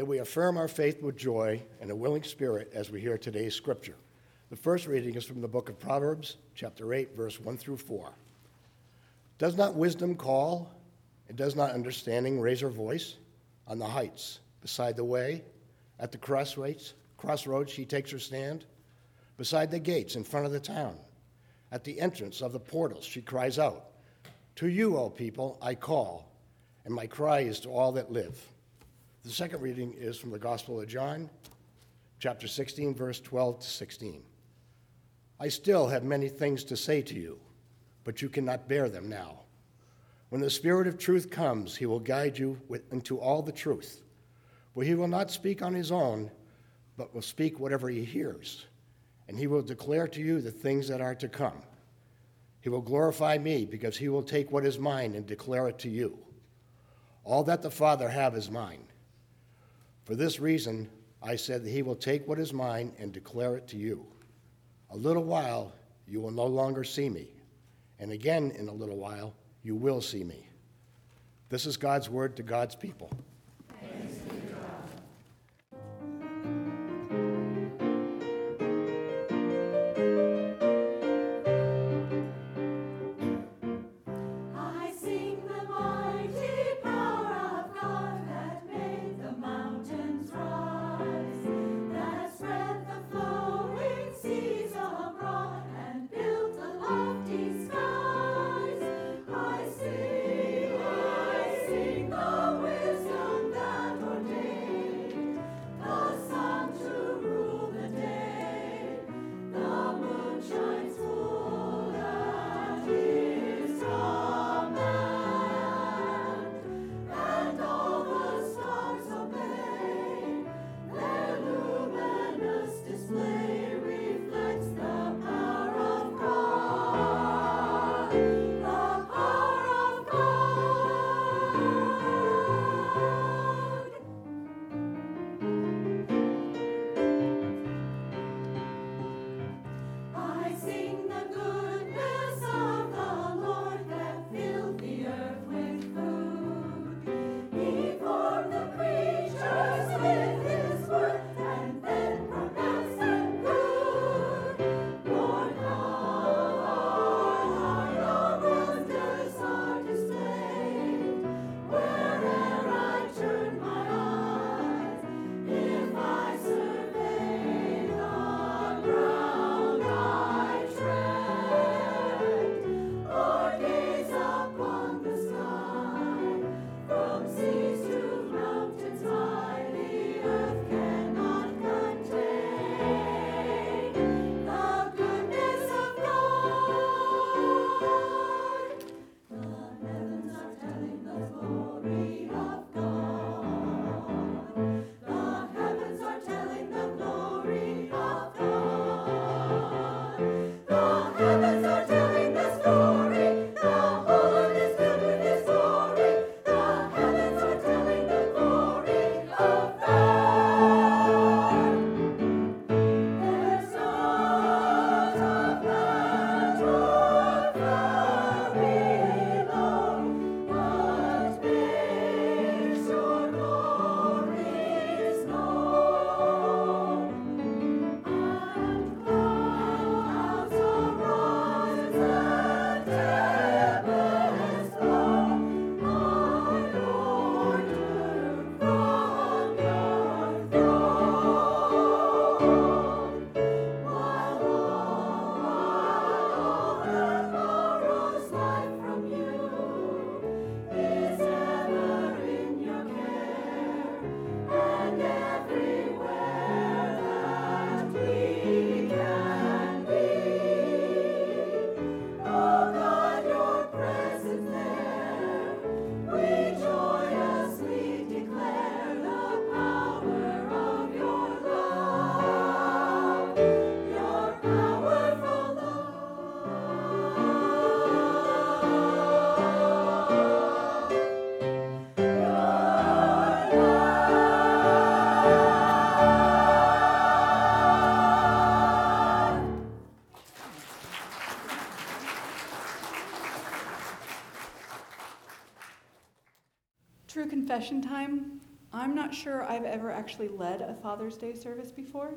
May we affirm our faith with joy and a willing spirit as we hear today's scripture. The first reading is from the book of Proverbs, chapter 8, verse 1 through 4. Does not wisdom call, and does not understanding raise her voice? On the heights, beside the way, at the crossroads, crossroads she takes her stand. Beside the gates in front of the town, at the entrance of the portals, she cries out, To you, O people, I call, and my cry is to all that live. The second reading is from the Gospel of John, chapter 16, verse 12 to 16. I still have many things to say to you, but you cannot bear them now. When the Spirit of truth comes, he will guide you into all the truth. For he will not speak on his own, but will speak whatever he hears, and he will declare to you the things that are to come. He will glorify me, because he will take what is mine and declare it to you. All that the Father have is mine. For this reason, I said that he will take what is mine and declare it to you. A little while, you will no longer see me, and again in a little while, you will see me. This is God's word to God's people. Confession time. I'm not sure I've ever actually led a Father's Day service before.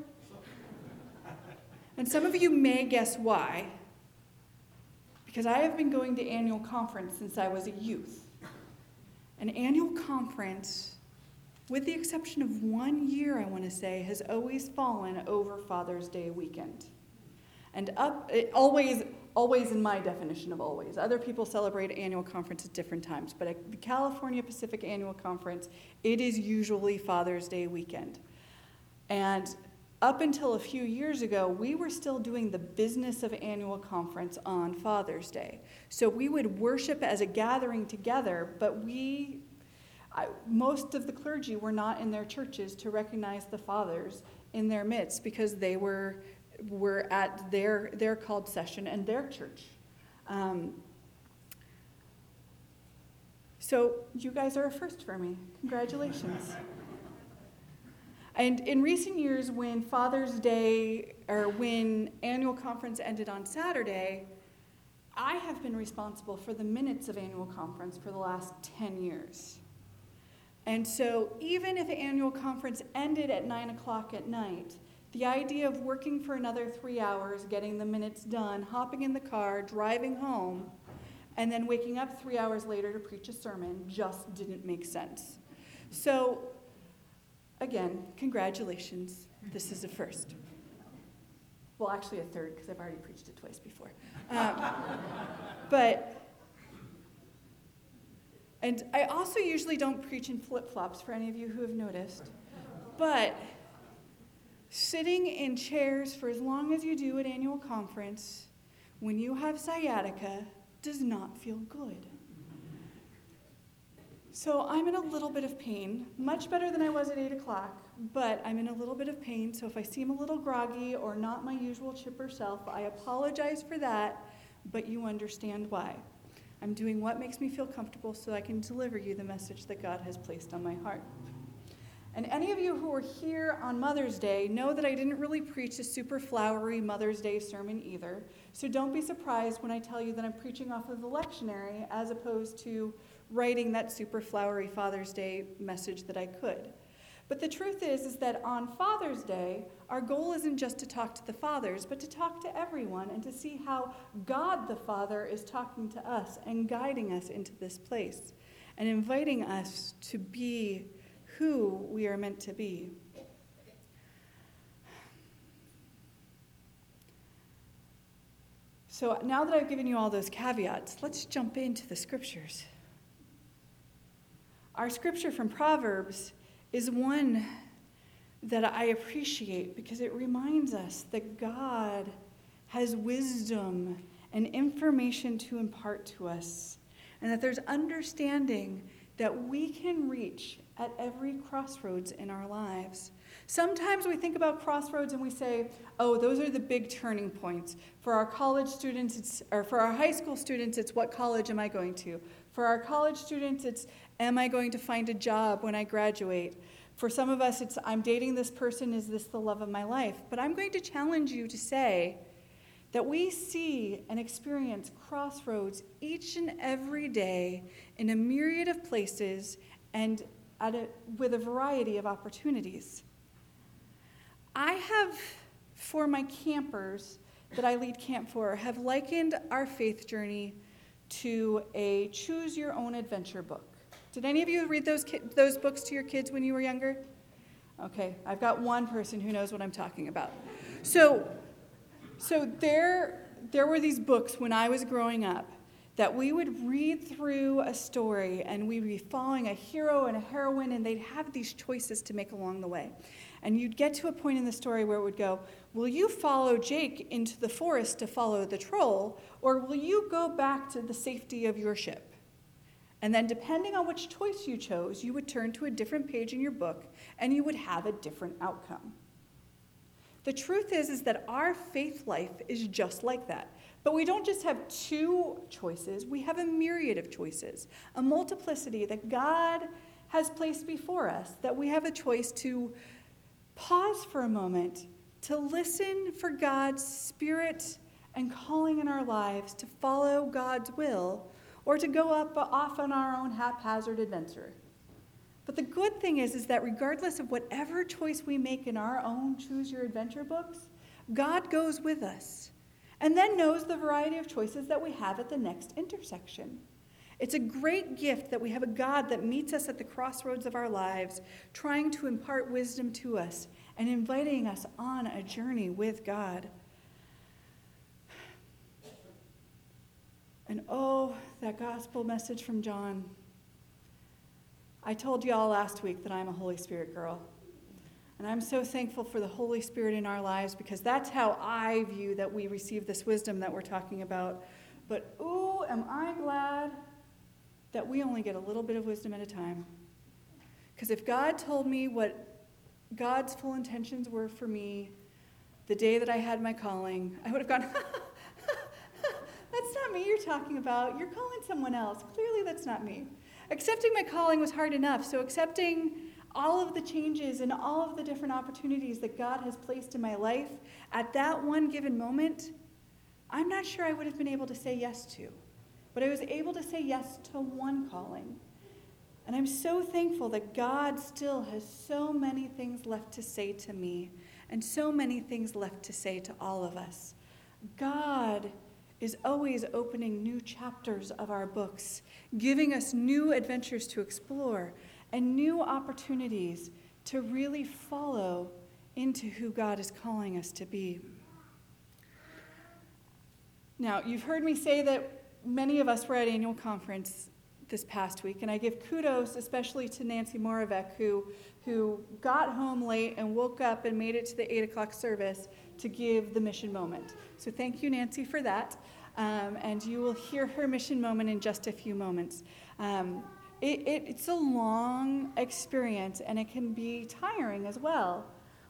And some of you may guess why. Because I have been going to annual conference since I was a youth. An annual conference, with the exception of one year, I want to say, has always fallen over Father's Day weekend. And up, it always, always in my definition of always. Other people celebrate annual conference at different times, but at the California Pacific Annual Conference, it is usually Father's Day weekend. And up until a few years ago, we were still doing the business of annual conference on Father's Day. So we would worship as a gathering together, but we, I, most of the clergy were not in their churches to recognize the fathers in their midst because they were were at their, their called session and their church. Um, so you guys are a first for me. Congratulations. And in recent years, when Father's Day or when annual conference ended on Saturday, I have been responsible for the minutes of annual conference for the last 10 years. And so even if annual conference ended at 9 o'clock at night, the idea of working for another three hours, getting the minutes done, hopping in the car, driving home, and then waking up three hours later to preach a sermon just didn't make sense. So, again, congratulations. This is a first. Well, actually, a third, because I've already preached it twice before. Um, but, and I also usually don't preach in flip flops for any of you who have noticed. But, Sitting in chairs for as long as you do at annual conference when you have sciatica does not feel good. So I'm in a little bit of pain, much better than I was at 8 o'clock, but I'm in a little bit of pain. So if I seem a little groggy or not my usual chipper self, I apologize for that, but you understand why. I'm doing what makes me feel comfortable so I can deliver you the message that God has placed on my heart. And any of you who were here on Mother's Day know that I didn't really preach a super flowery Mother's Day sermon either. So don't be surprised when I tell you that I'm preaching off of the lectionary as opposed to writing that super flowery Father's Day message that I could. But the truth is is that on Father's Day, our goal isn't just to talk to the fathers, but to talk to everyone and to see how God the Father is talking to us and guiding us into this place and inviting us to be who we are meant to be. So now that I've given you all those caveats, let's jump into the scriptures. Our scripture from Proverbs is one that I appreciate because it reminds us that God has wisdom and information to impart to us, and that there's understanding that we can reach at every crossroads in our lives. Sometimes we think about crossroads and we say, oh, those are the big turning points. For our college students, it's, or for our high school students, it's what college am I going to? For our college students, it's am I going to find a job when I graduate? For some of us, it's I'm dating this person, is this the love of my life? But I'm going to challenge you to say that we see and experience crossroads each and every day in a myriad of places and a, with a variety of opportunities. I have, for my campers that I lead camp for, have likened our faith journey to a choose your own adventure book. Did any of you read those, ki- those books to your kids when you were younger? Okay, I've got one person who knows what I'm talking about. So, so there, there were these books when I was growing up that we would read through a story and we'd be following a hero and a heroine, and they'd have these choices to make along the way. And you'd get to a point in the story where it would go, Will you follow Jake into the forest to follow the troll, or will you go back to the safety of your ship? And then, depending on which choice you chose, you would turn to a different page in your book and you would have a different outcome. The truth is, is that our faith life is just like that. But we don't just have two choices, we have a myriad of choices, a multiplicity that God has placed before us, that we have a choice to pause for a moment, to listen for God's spirit and calling in our lives to follow God's will, or to go up off on our own haphazard adventure. But the good thing is, is that regardless of whatever choice we make in our own choose your adventure books, God goes with us and then knows the variety of choices that we have at the next intersection. It's a great gift that we have a God that meets us at the crossroads of our lives, trying to impart wisdom to us and inviting us on a journey with God. And oh, that gospel message from John. I told you all last week that I'm a Holy Spirit girl. And I'm so thankful for the Holy Spirit in our lives because that's how I view that we receive this wisdom that we're talking about. But oh, am I glad that we only get a little bit of wisdom at a time. Because if God told me what God's full intentions were for me the day that I had my calling, I would have gone, That's not me you're talking about. You're calling someone else. Clearly, that's not me. Accepting my calling was hard enough, so accepting all of the changes and all of the different opportunities that God has placed in my life at that one given moment, I'm not sure I would have been able to say yes to. But I was able to say yes to one calling. And I'm so thankful that God still has so many things left to say to me and so many things left to say to all of us. God is always opening new chapters of our books, giving us new adventures to explore and new opportunities to really follow into who God is calling us to be. Now, you've heard me say that many of us were at annual conference this past week, and I give kudos especially to Nancy Moravec, who, who got home late and woke up and made it to the 8 o'clock service to give the mission moment. So thank you, Nancy, for that. Um, and you will hear her mission moment in just a few moments. Um, it, it, it's a long experience, and it can be tiring as well.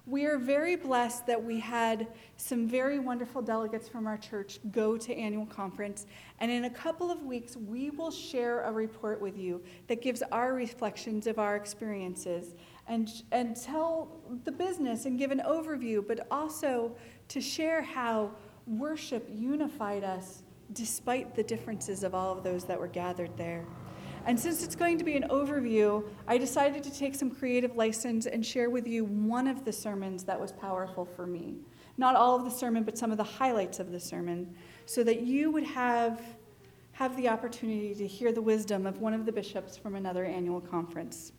We are very blessed that we had some very wonderful delegates from our church go to annual conference. And in a couple of weeks, we will share a report with you that gives our reflections of our experiences and, and tell the business and give an overview, but also to share how worship unified us despite the differences of all of those that were gathered there. And since it's going to be an overview, I decided to take some creative license and share with you one of the sermons that was powerful for me. Not all of the sermon, but some of the highlights of the sermon, so that you would have, have the opportunity to hear the wisdom of one of the bishops from another annual conference.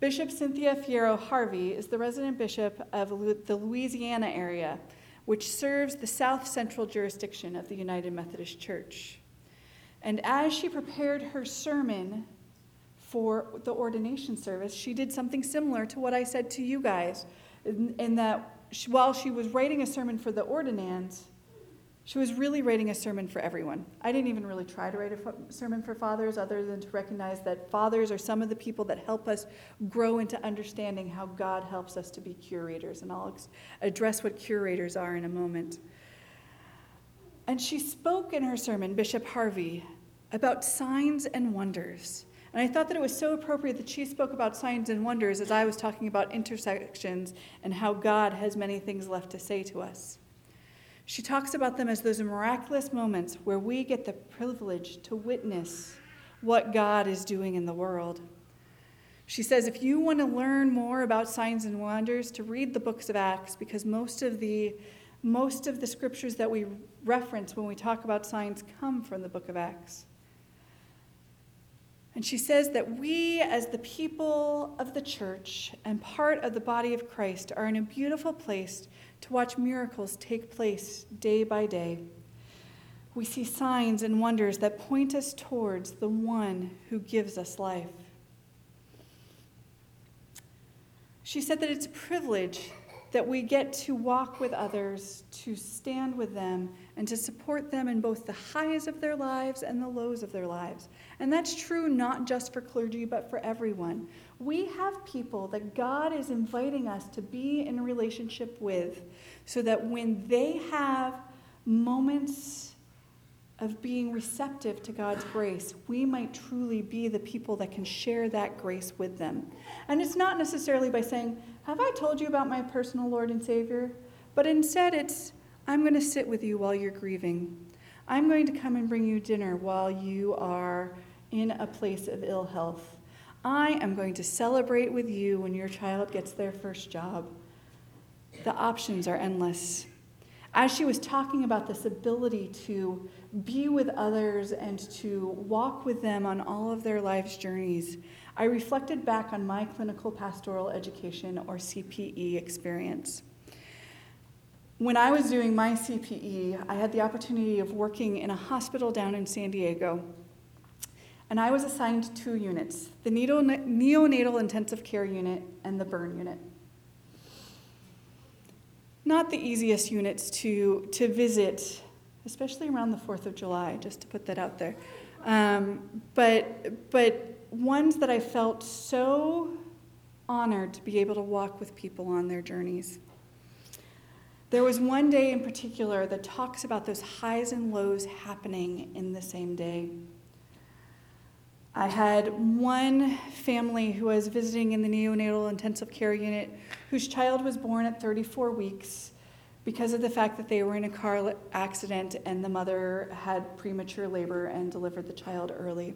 Bishop Cynthia Fierro Harvey is the resident bishop of the Louisiana area, which serves the south central jurisdiction of the United Methodist Church. And as she prepared her sermon for the ordination service, she did something similar to what I said to you guys, in, in that she, while she was writing a sermon for the ordinands, she was really writing a sermon for everyone. I didn't even really try to write a sermon for fathers other than to recognize that fathers are some of the people that help us grow into understanding how God helps us to be curators. And I'll address what curators are in a moment. And she spoke in her sermon, Bishop Harvey, about signs and wonders. And I thought that it was so appropriate that she spoke about signs and wonders as I was talking about intersections and how God has many things left to say to us. She talks about them as those miraculous moments where we get the privilege to witness what God is doing in the world. She says if you want to learn more about signs and wonders, to read the books of Acts because most of the most of the scriptures that we reference when we talk about signs come from the book of Acts. And she says that we, as the people of the church and part of the body of Christ, are in a beautiful place to watch miracles take place day by day. We see signs and wonders that point us towards the one who gives us life. She said that it's a privilege that we get to walk with others, to stand with them, and to support them in both the highs of their lives and the lows of their lives. And that's true not just for clergy, but for everyone. We have people that God is inviting us to be in relationship with so that when they have moments of being receptive to God's grace, we might truly be the people that can share that grace with them. And it's not necessarily by saying, Have I told you about my personal Lord and Savior? But instead, it's, I'm going to sit with you while you're grieving. I'm going to come and bring you dinner while you are in a place of ill health. I am going to celebrate with you when your child gets their first job. The options are endless. As she was talking about this ability to be with others and to walk with them on all of their life's journeys, I reflected back on my clinical pastoral education or CPE experience. When I was doing my CPE, I had the opportunity of working in a hospital down in San Diego. And I was assigned two units the neonatal intensive care unit and the burn unit. Not the easiest units to, to visit, especially around the 4th of July, just to put that out there. Um, but, but ones that I felt so honored to be able to walk with people on their journeys. There was one day in particular that talks about those highs and lows happening in the same day. I had one family who was visiting in the neonatal intensive care unit whose child was born at 34 weeks because of the fact that they were in a car accident and the mother had premature labor and delivered the child early.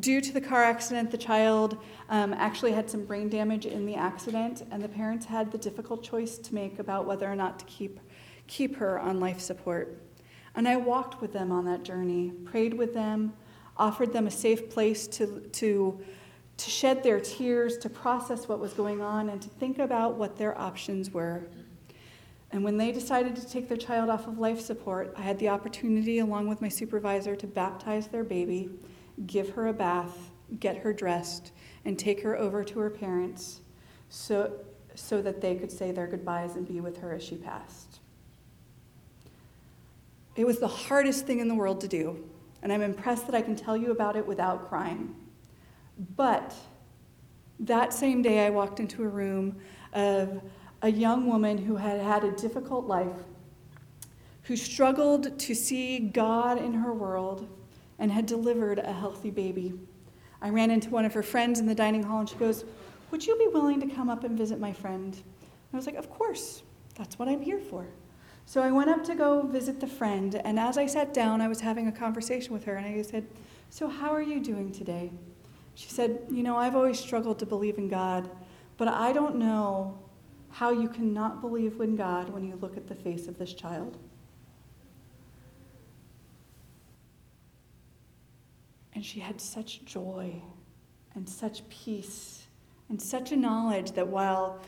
Due to the car accident, the child um, actually had some brain damage in the accident, and the parents had the difficult choice to make about whether or not to keep, keep her on life support. And I walked with them on that journey, prayed with them, offered them a safe place to, to, to shed their tears, to process what was going on, and to think about what their options were. And when they decided to take their child off of life support, I had the opportunity, along with my supervisor, to baptize their baby give her a bath, get her dressed, and take her over to her parents so, so that they could say their goodbyes and be with her as she passed. It was the hardest thing in the world to do, and I'm impressed that I can tell you about it without crying. But that same day, I walked into a room of a young woman who had had a difficult life, who struggled to see God in her world and had delivered a healthy baby. I ran into one of her friends in the dining hall and she goes, Would you be willing to come up and visit my friend? I was like, Of course, that's what I'm here for. So I went up to go visit the friend, and as I sat down, I was having a conversation with her, and I said, So, how are you doing today? She said, You know, I've always struggled to believe in God, but I don't know how you cannot believe in God when you look at the face of this child. And she had such joy and such peace and such a knowledge that while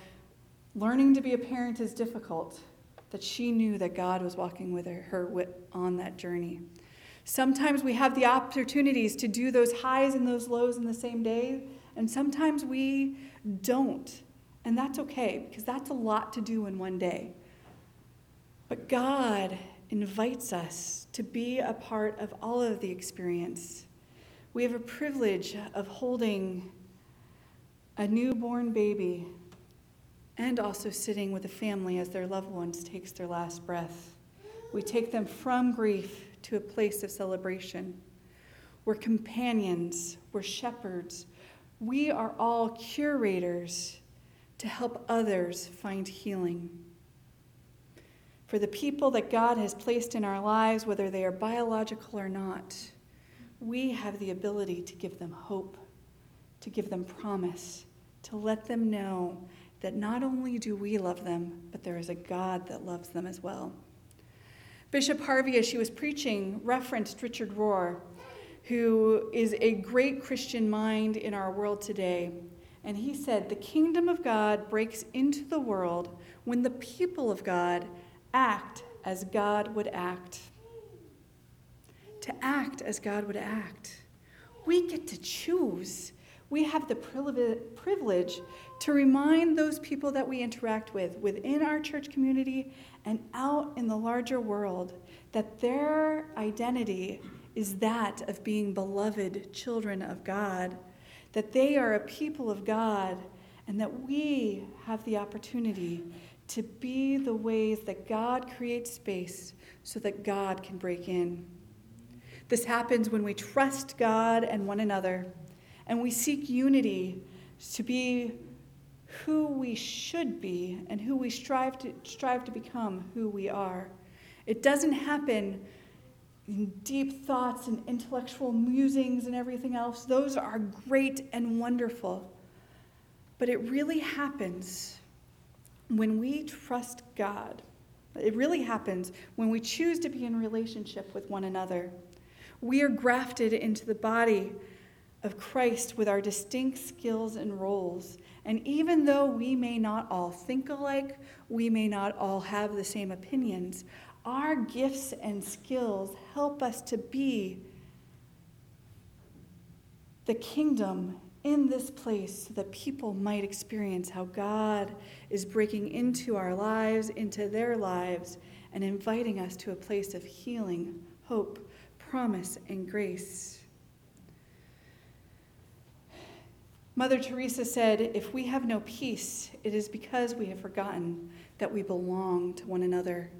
learning to be a parent is difficult, that she knew that God was walking with her, her on that journey. Sometimes we have the opportunities to do those highs and those lows in the same day, and sometimes we don't. And that's okay, because that's a lot to do in one day. But God invites us to be a part of all of the experience. We have a privilege of holding a newborn baby and also sitting with a family as their loved ones takes their last breath. We take them from grief to a place of celebration. We're companions, we're shepherds. We are all curators to help others find healing. For the people that God has placed in our lives, whether they are biological or not, we have the ability to give them hope, to give them promise, to let them know that not only do we love them, but there is a God that loves them as well. Bishop Harvey, as she was preaching, referenced Richard Rohr, who is a great Christian mind in our world today. And he said, The kingdom of God breaks into the world when the people of God act as God would act to act as God would act. We get to choose. We have the privilege to remind those people that we interact with within our church community and out in the larger world that their identity is that of being beloved children of God, that they are a people of God, and that we have the opportunity to be the ways that God creates space so that God can break in. This happens when we trust God and one another, and we seek unity to be who we should be and who we strive to, strive to become who we are. It doesn't happen in deep thoughts and intellectual musings and everything else, those are great and wonderful. But it really happens when we trust God. It really happens when we choose to be in relationship with one another. We are grafted into the body of Christ with our distinct skills and roles. And even though we may not all think alike, we may not all have the same opinions, our gifts and skills help us to be the kingdom in this place so that people might experience how God is breaking into our lives, into their lives, and inviting us to a place of healing, hope, promise, and grace. Mother Teresa said, If we have no peace, it is because we have forgotten that we belong to one another.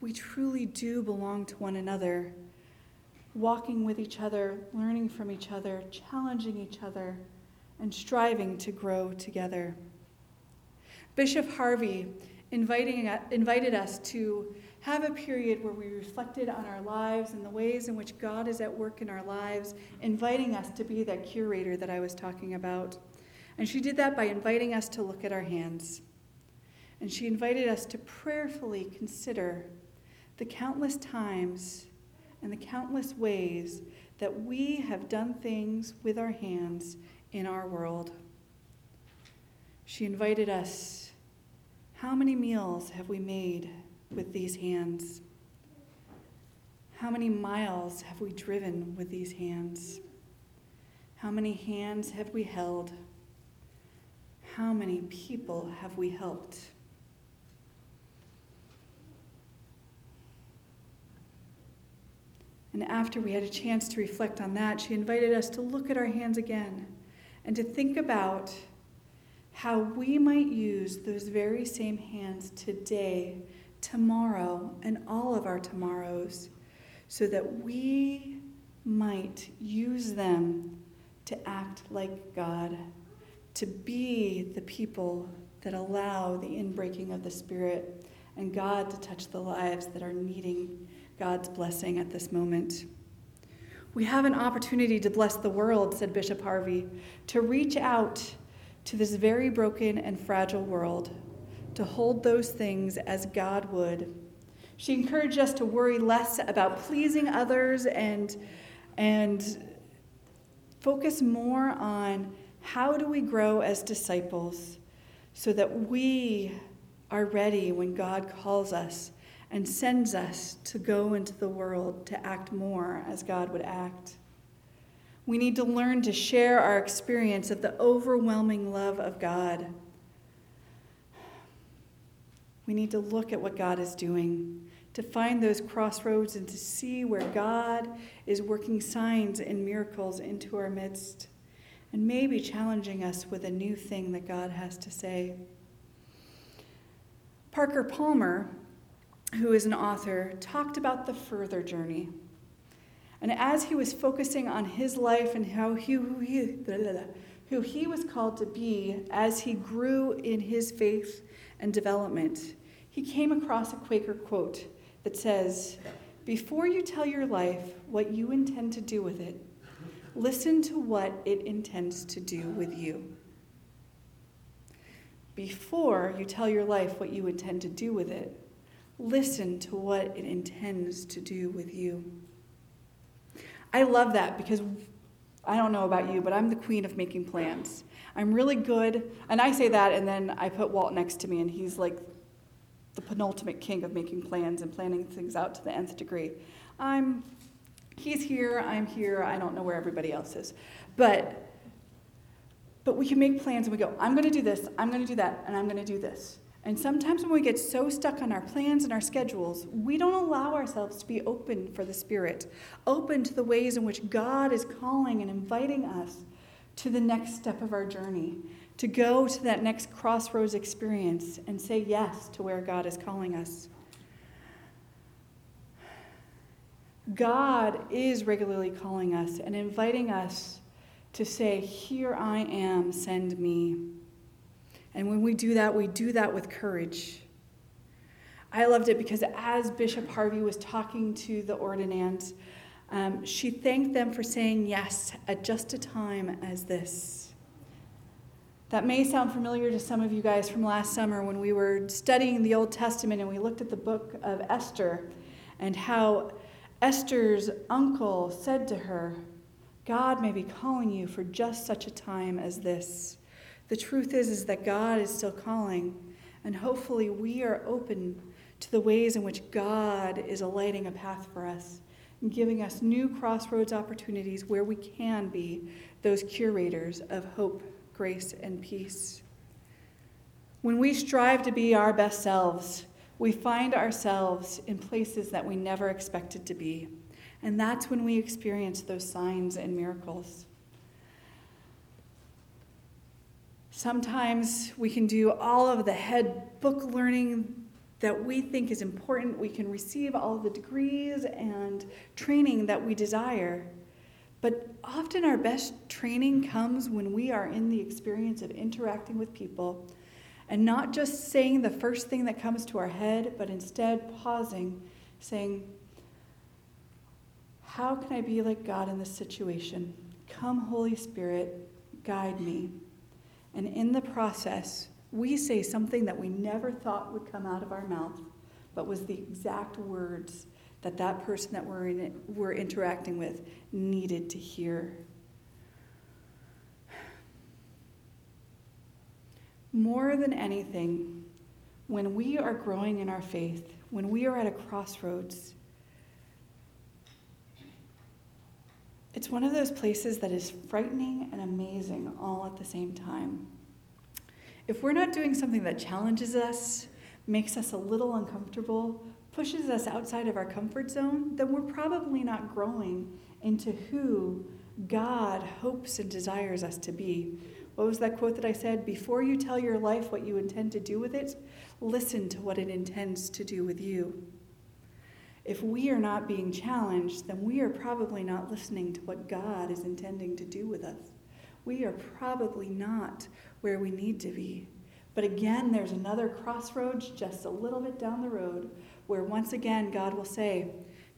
We truly do belong to one another walking with each other, learning from each other, challenging each other, and striving to grow together. Bishop Harvey inviting, invited us to have a period where we reflected on our lives and the ways in which God is at work in our lives, inviting us to be that curator that I was talking about. And she did that by inviting us to look at our hands. And she invited us to prayerfully consider the countless times and the countless ways that we have done things with our hands in our world. She invited us how many meals have we made with these hands? How many miles have we driven with these hands? How many hands have we held? How many people have we helped? And after we had a chance to reflect on that, she invited us to look at our hands again and to think about how we might use those very same hands today, tomorrow, and all of our tomorrows so that we might use them to act like God, to be the people that allow the inbreaking of the Spirit and God to touch the lives that are needing God's blessing at this moment. We have an opportunity to bless the world, said Bishop Harvey, to reach out to this very broken and fragile world, to hold those things as God would. She encouraged us to worry less about pleasing others and, and focus more on how do we grow as disciples so that we are ready when God calls us and sends us to go into the world to act more as God would act. We need to learn to share our experience of the overwhelming love of God. We need to look at what God is doing, to find those crossroads and to see where God is working signs and miracles into our midst, and maybe challenging us with a new thing that God has to say. Parker Palmer who is an author, talked about the further journey. And as he was focusing on his life and how he, who, he, blah, blah, blah, who he was called to be as he grew in his faith and development, he came across a Quaker quote that says, Before you tell your life what you intend to do with it, listen to what it intends to do with you. Before you tell your life what you intend to do with it, Listen to what it intends to do with you. I love that because I don't know about you, but I'm the queen of making plans. I'm really good, and I say that, and then I put Walt next to me, and he's like the penultimate king of making plans and planning things out to the nth degree. I'm, he's here, I'm here, I don't know where everybody else is. But, but we can make plans and we go, I'm going to do this, I'm going to do that, and I'm going to do this. And sometimes when we get so stuck on our plans and our schedules, we don't allow ourselves to be open for the Spirit, open to the ways in which God is calling and inviting us to the next step of our journey, to go to that next crossroads experience and say yes to where God is calling us. God is regularly calling us and inviting us to say, Here I am, send me. And when we do that, we do that with courage. I loved it because as Bishop Harvey was talking to the ordinands, um, she thanked them for saying yes at just a time as this. That may sound familiar to some of you guys from last summer when we were studying the Old Testament and we looked at the book of Esther and how Esther's uncle said to her, God may be calling you for just such a time as this. The truth is, is that God is still calling, and hopefully we are open to the ways in which God is lighting a path for us giving us new crossroads opportunities where we can be those curators of hope, grace, and peace. When we strive to be our best selves, we find ourselves in places that we never expected to be. And that's when we experience those signs and miracles. Sometimes we can do all of the head book learning that we think is important. We can receive all the degrees and training that we desire. But often our best training comes when we are in the experience of interacting with people and not just saying the first thing that comes to our head, but instead pausing, saying, How can I be like God in this situation? Come, Holy Spirit, guide me. And in the process, we say something that we never thought would come out of our mouth, but was the exact words that that person that we're, in, we're interacting with needed to hear. More than anything, when we are growing in our faith, when we are at a crossroads, it's one of those places that is frightening and amazing all at the same time. If we're not doing something that challenges us, makes us a little uncomfortable, pushes us outside of our comfort zone, then we're probably not growing into who God hopes and desires us to be. What was that quote that I said? Before you tell your life what you intend to do with it, listen to what it intends to do with you. If we are not being challenged, then we are probably not listening to what God is intending to do with us. We are probably not where we need to be. But again, there's another crossroads just a little bit down the road where once again God will say,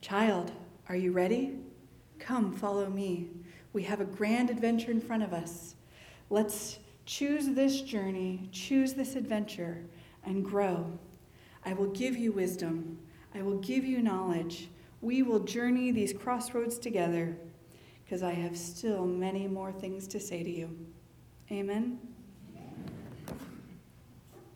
Child, are you ready? Come, follow me. We have a grand adventure in front of us. Let's choose this journey, choose this adventure, and grow. I will give you wisdom. I will give you knowledge. We will journey these crossroads together because I have still many more things to say to you. Amen.